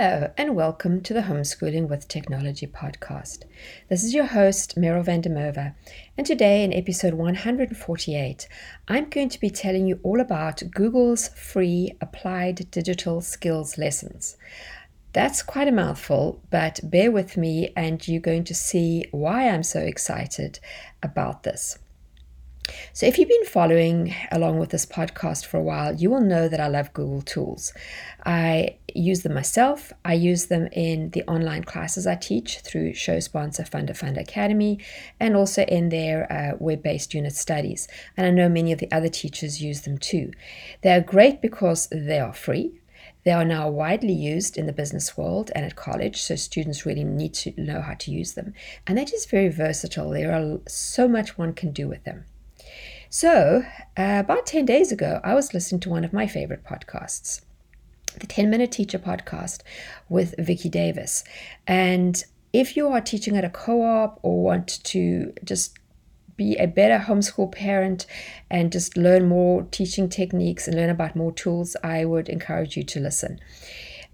Hello, and welcome to the Homeschooling with Technology podcast. This is your host, Meryl van der Merwe, and today in episode 148, I'm going to be telling you all about Google's free applied digital skills lessons. That's quite a mouthful, but bear with me, and you're going to see why I'm so excited about this. So, if you've been following along with this podcast for a while, you will know that I love Google Tools. I use them myself. I use them in the online classes I teach through show sponsor Funda Funda Academy and also in their uh, web based unit studies. And I know many of the other teachers use them too. They are great because they are free. They are now widely used in the business world and at college, so students really need to know how to use them. And they're just very versatile. There are so much one can do with them. So, uh, about 10 days ago, I was listening to one of my favorite podcasts, the 10 Minute Teacher podcast with Vicki Davis. And if you are teaching at a co op or want to just be a better homeschool parent and just learn more teaching techniques and learn about more tools, I would encourage you to listen.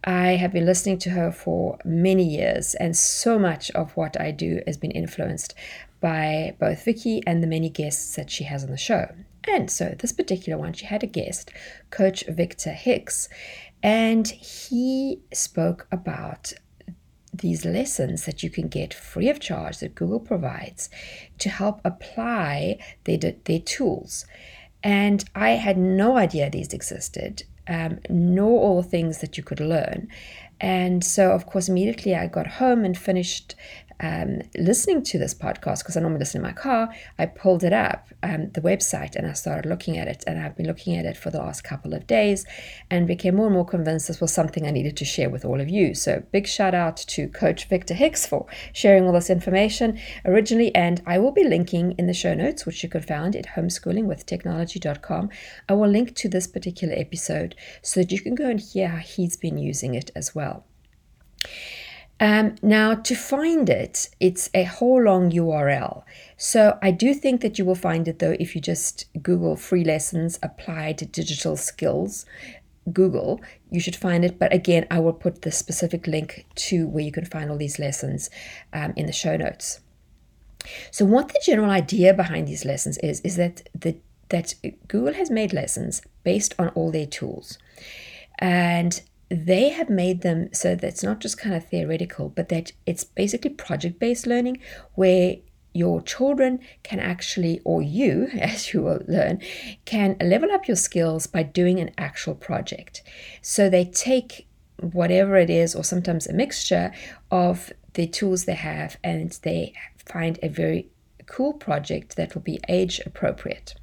I have been listening to her for many years, and so much of what I do has been influenced by both Vicki and the many guests that she has on the show. And so, this particular one, she had a guest, Coach Victor Hicks, and he spoke about these lessons that you can get free of charge that Google provides to help apply their, their tools. And I had no idea these existed, um, nor all the things that you could learn. And so, of course, immediately I got home and finished um, listening to this podcast, because I normally listen in my car, I pulled it up, um, the website, and I started looking at it. And I've been looking at it for the last couple of days and became more and more convinced this was something I needed to share with all of you. So, big shout out to Coach Victor Hicks for sharing all this information originally. And I will be linking in the show notes, which you can find at homeschoolingwithtechnology.com. I will link to this particular episode so that you can go and hear how he's been using it as well. Um, now, to find it, it's a whole long URL. So I do think that you will find it though if you just Google free lessons applied digital skills. Google, you should find it. But again, I will put the specific link to where you can find all these lessons um, in the show notes. So, what the general idea behind these lessons is, is that the that Google has made lessons based on all their tools. And they have made them so that it's not just kind of theoretical, but that it's basically project based learning where your children can actually, or you, as you will learn, can level up your skills by doing an actual project. So they take whatever it is, or sometimes a mixture of the tools they have, and they find a very cool project that will be age appropriate.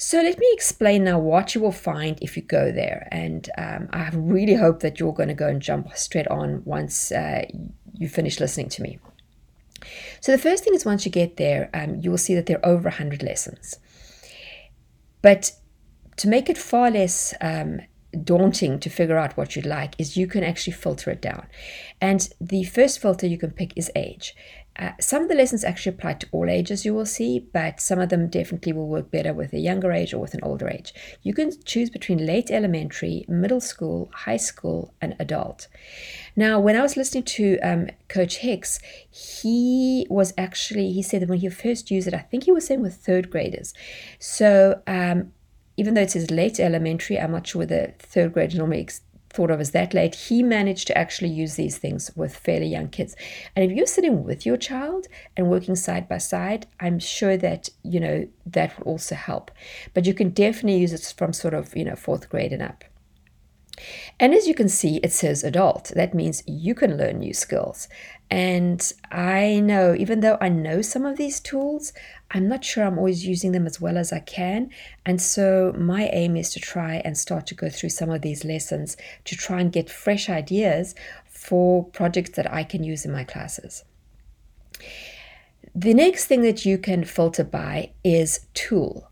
So let me explain now what you will find if you go there. And um, I really hope that you're going to go and jump straight on once uh, you finish listening to me. So the first thing is once you get there, um, you will see that there are over 100 lessons. But to make it far less um, daunting to figure out what you'd like is you can actually filter it down. And the first filter you can pick is age. Uh, some of the lessons actually apply to all ages, you will see, but some of them definitely will work better with a younger age or with an older age. You can choose between late elementary, middle school, high school, and adult. Now, when I was listening to um, Coach Hicks, he was actually, he said that when he first used it, I think he was saying with third graders. So, um, even though it says late elementary, I'm not sure whether third grade normally thought of as that late, he managed to actually use these things with fairly young kids. And if you're sitting with your child and working side by side, I'm sure that, you know, that will also help. But you can definitely use it from sort of, you know, fourth grade and up. And as you can see, it says adult. That means you can learn new skills. And I know, even though I know some of these tools, I'm not sure I'm always using them as well as I can. And so my aim is to try and start to go through some of these lessons to try and get fresh ideas for projects that I can use in my classes. The next thing that you can filter by is tool.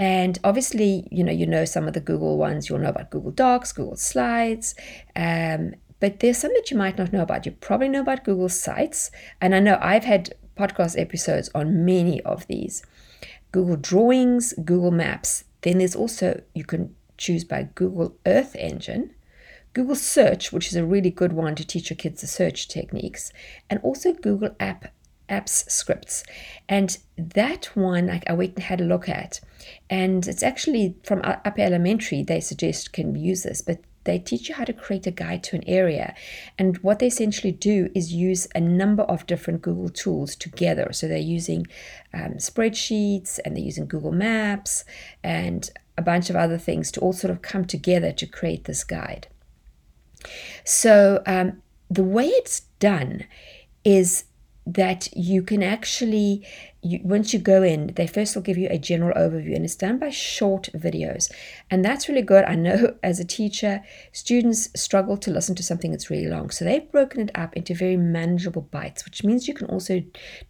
And obviously, you know, you know some of the Google ones. You'll know about Google Docs, Google Slides, um, but there's some that you might not know about. You probably know about Google Sites, and I know I've had podcast episodes on many of these. Google Drawings, Google Maps. Then there's also you can choose by Google Earth Engine, Google Search, which is a really good one to teach your kids the search techniques, and also Google App apps scripts. And that one I, I went and had a look at. And it's actually from upper elementary, they suggest can use this, but they teach you how to create a guide to an area. And what they essentially do is use a number of different Google tools together. So they're using um, spreadsheets and they're using Google Maps and a bunch of other things to all sort of come together to create this guide. So um, the way it's done is that you can actually you, once you go in they first will give you a general overview and it's done by short videos. And that's really good. I know as a teacher students struggle to listen to something that's really long. So they've broken it up into very manageable bites which means you can also you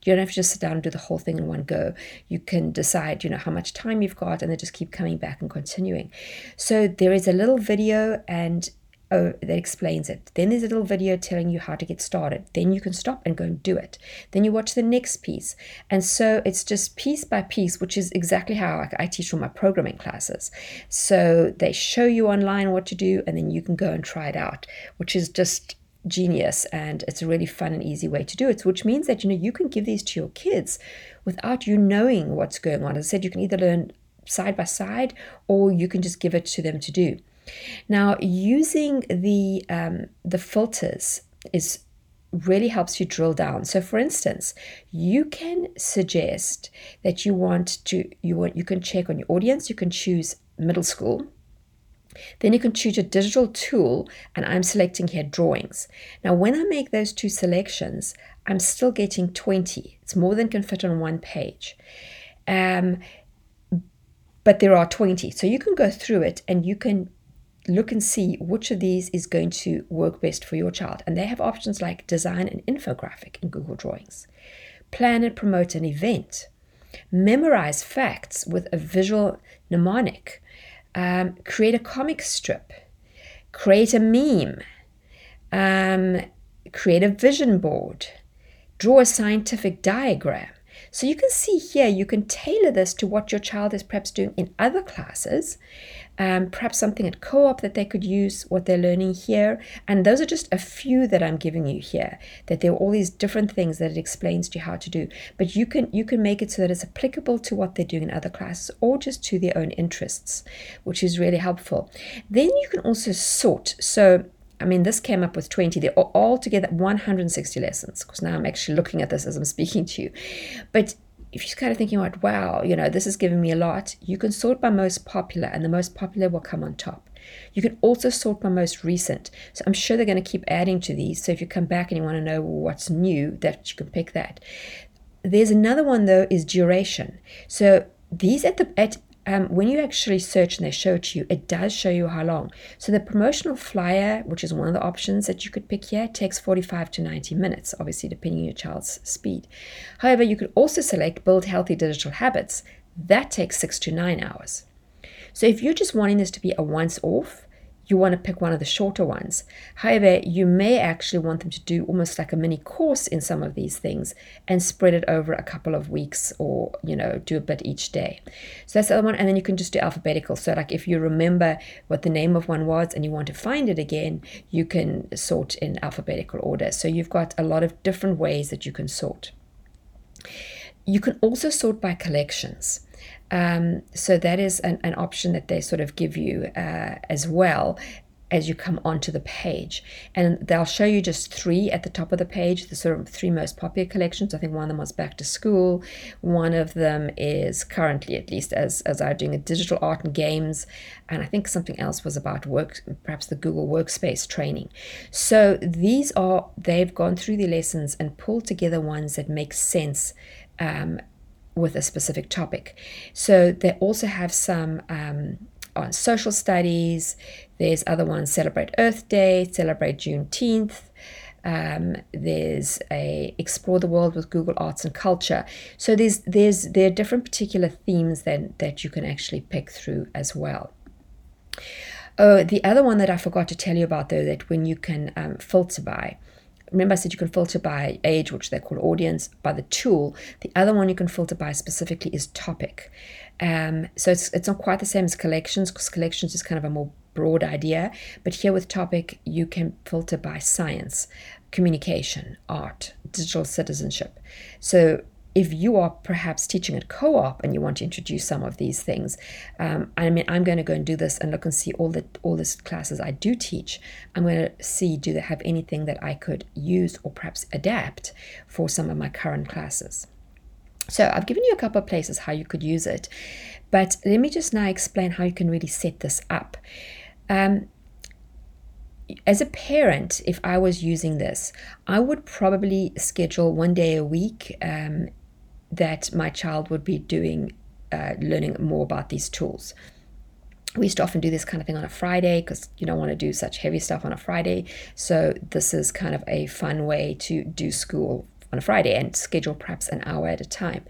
don't have to just sit down and do the whole thing in one go. You can decide you know how much time you've got and they just keep coming back and continuing. So there is a little video and oh, that explains it. Then there's a little video telling you how to get started. Then you can stop and go and do it. Then you watch the next piece. And so it's just piece by piece, which is exactly how I, I teach all my programming classes. So they show you online what to do, and then you can go and try it out, which is just genius and it's a really fun and easy way to do it which means that you know you can give these to your kids without you knowing what's going on as i said you can either learn side by side or you can just give it to them to do now, using the um, the filters is really helps you drill down. So for instance, you can suggest that you want to you want you can check on your audience, you can choose middle school. Then you can choose a digital tool, and I'm selecting here drawings. Now, when I make those two selections, I'm still getting 20. It's more than can fit on one page. Um, but there are 20. So you can go through it and you can look and see which of these is going to work best for your child. And they have options like design an infographic in Google Drawings, plan and promote an event, memorize facts with a visual mnemonic, um, create a comic strip, create a meme, um, create a vision board, draw a scientific diagram. So you can see here, you can tailor this to what your child is perhaps doing in other classes um, perhaps something at co op that they could use what they're learning here. And those are just a few that I'm giving you here, that there are all these different things that it explains to you how to do. But you can you can make it so that it's applicable to what they're doing in other classes or just to their own interests, which is really helpful. Then you can also sort. So I mean, this came up with 20. They're all together 160 lessons. Because now I'm actually looking at this as I'm speaking to you. But if you're kind of thinking about, wow, you know, this is giving me a lot, you can sort by most popular, and the most popular will come on top. You can also sort by most recent. So I'm sure they're going to keep adding to these. So if you come back and you want to know what's new, that you can pick that. There's another one though is duration. So these at the at um, when you actually search and they show it to you, it does show you how long. So the promotional flyer, which is one of the options that you could pick here, takes 45 to 90 minutes, obviously depending on your child's speed. However, you could also select build healthy digital habits. That takes six to nine hours. So if you're just wanting this to be a once off, you want to pick one of the shorter ones. However, you may actually want them to do almost like a mini course in some of these things and spread it over a couple of weeks or, you know, do a bit each day. So that's the other one. And then you can just do alphabetical. So, like if you remember what the name of one was and you want to find it again, you can sort in alphabetical order. So you've got a lot of different ways that you can sort. You can also sort by collections. Um, so that is an, an, option that they sort of give you uh, as well. as you come onto the page. And they'll show you just three at the top of the page, the sort of three most popular collections. I think one of them was back to school. One of them is currently, at least, as, as I'm doing a digital art and games. And I think something else was about work, perhaps the Google Workspace training. So these are, they've gone through the lessons and pulled together ones that make sense um, with a specific topic. So they also have some um, on social studies. There's other ones celebrate Earth Day, celebrate Juneteenth. Um, there's a explore the world with Google Arts and Culture. So there's there's there are different particular themes that that you can actually pick through as well. Oh, the other one that I forgot to tell you about though, that when you can um, filter by. Remember, I said you can filter by age, which they call audience, by the tool. The other one you can filter by specifically is topic. Um, so it's, it's not quite the same as collections because collections is kind of a more broad idea. But here with topic, you can filter by science, communication, art, digital citizenship. So if you are perhaps teaching at co-op and you want to introduce some of these things, um, I mean, I'm going to go and do this and look and see all the all the classes I do teach. I'm going to see do they have anything that I could use or perhaps adapt for some of my current classes. So I've given you a couple of places how you could use it, but let me just now explain how you can really set this up. Um, as a parent, if I was using this, I would probably schedule one day a week um, that my child would be doing, uh, learning more about these tools. We used to often do this kind of thing on a Friday because you don't want to do such heavy stuff on a Friday. So, this is kind of a fun way to do school on a Friday and schedule perhaps an hour at a time.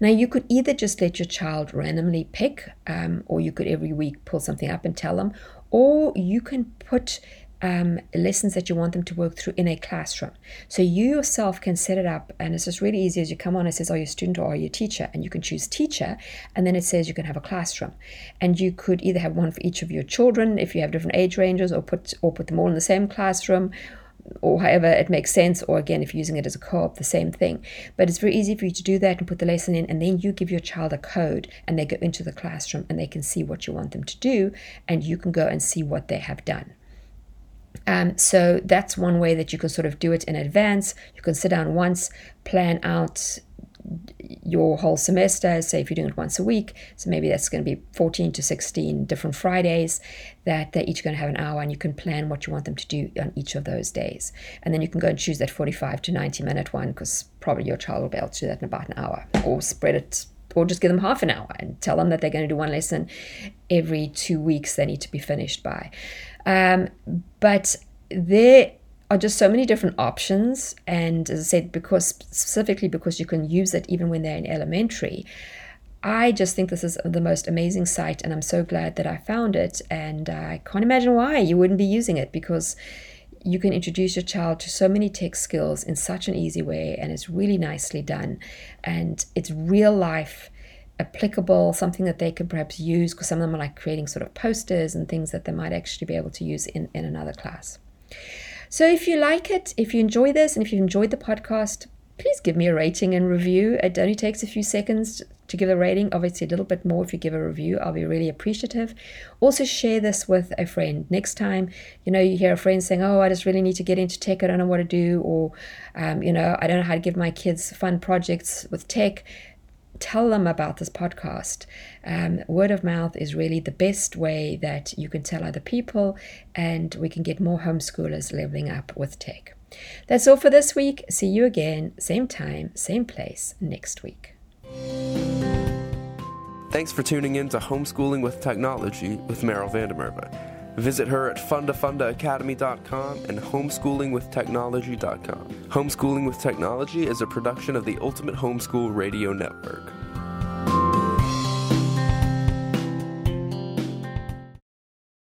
Now, you could either just let your child randomly pick, um, or you could every week pull something up and tell them, or you can put um, lessons that you want them to work through in a classroom. So you yourself can set it up, and it's just really easy as you come on. It says, "Are you a student or are you a teacher?" And you can choose teacher, and then it says you can have a classroom, and you could either have one for each of your children if you have different age ranges, or put or put them all in the same classroom, or however it makes sense, or again, if you're using it as a co op, the same thing. But it's very easy for you to do that and put the lesson in, and then you give your child a code and they go into the classroom and they can see what you want them to do, and you can go and see what they have done. Um, so that's one way that you can sort of do it in advance. You can sit down once, plan out your whole semester. Say if you're doing it once a week, so maybe that's going to be 14 to 16 different Fridays that they're each going to have an hour, and you can plan what you want them to do on each of those days. And then you can go and choose that 45 to 90 minute one because probably your child will be able to do that in about an hour, or spread it or just give them half an hour and tell them that they're going to do one lesson every two weeks they need to be finished by. Um, but there are just so many different options. And as I said, because specifically because you can use it even when they're in elementary, I just think this is the most amazing site, and I'm so glad that I found it. And I can't imagine why you wouldn't be using it because you can introduce your child to so many tech skills in such an easy way, and it's really nicely done. And it's real life applicable, something that they could perhaps use, because some of them are like creating sort of posters and things that they might actually be able to use in, in another class. So if you like it, if you enjoy this, and if you've enjoyed the podcast, please give me a rating and review. It only takes a few seconds to give a rating, obviously a little bit more if you give a review. I'll be really appreciative. Also, share this with a friend. Next time, you know, you hear a friend saying, Oh, I just really need to get into tech, I don't know what to do, or, um, you know, I don't know how to give my kids fun projects with tech tell them about this podcast. Um, word of mouth is really the best way that you can tell other people, and we can get more homeschoolers leveling up with tech. That's all for this week. See you again, same time, same place next week. Thanks for tuning in to Homeschooling with Technology with Meryl van der Merwe. Visit her at fundafundaacademy.com and homeschoolingwithtechnology.com. Homeschooling with Technology is a production of the Ultimate Homeschool Radio Network.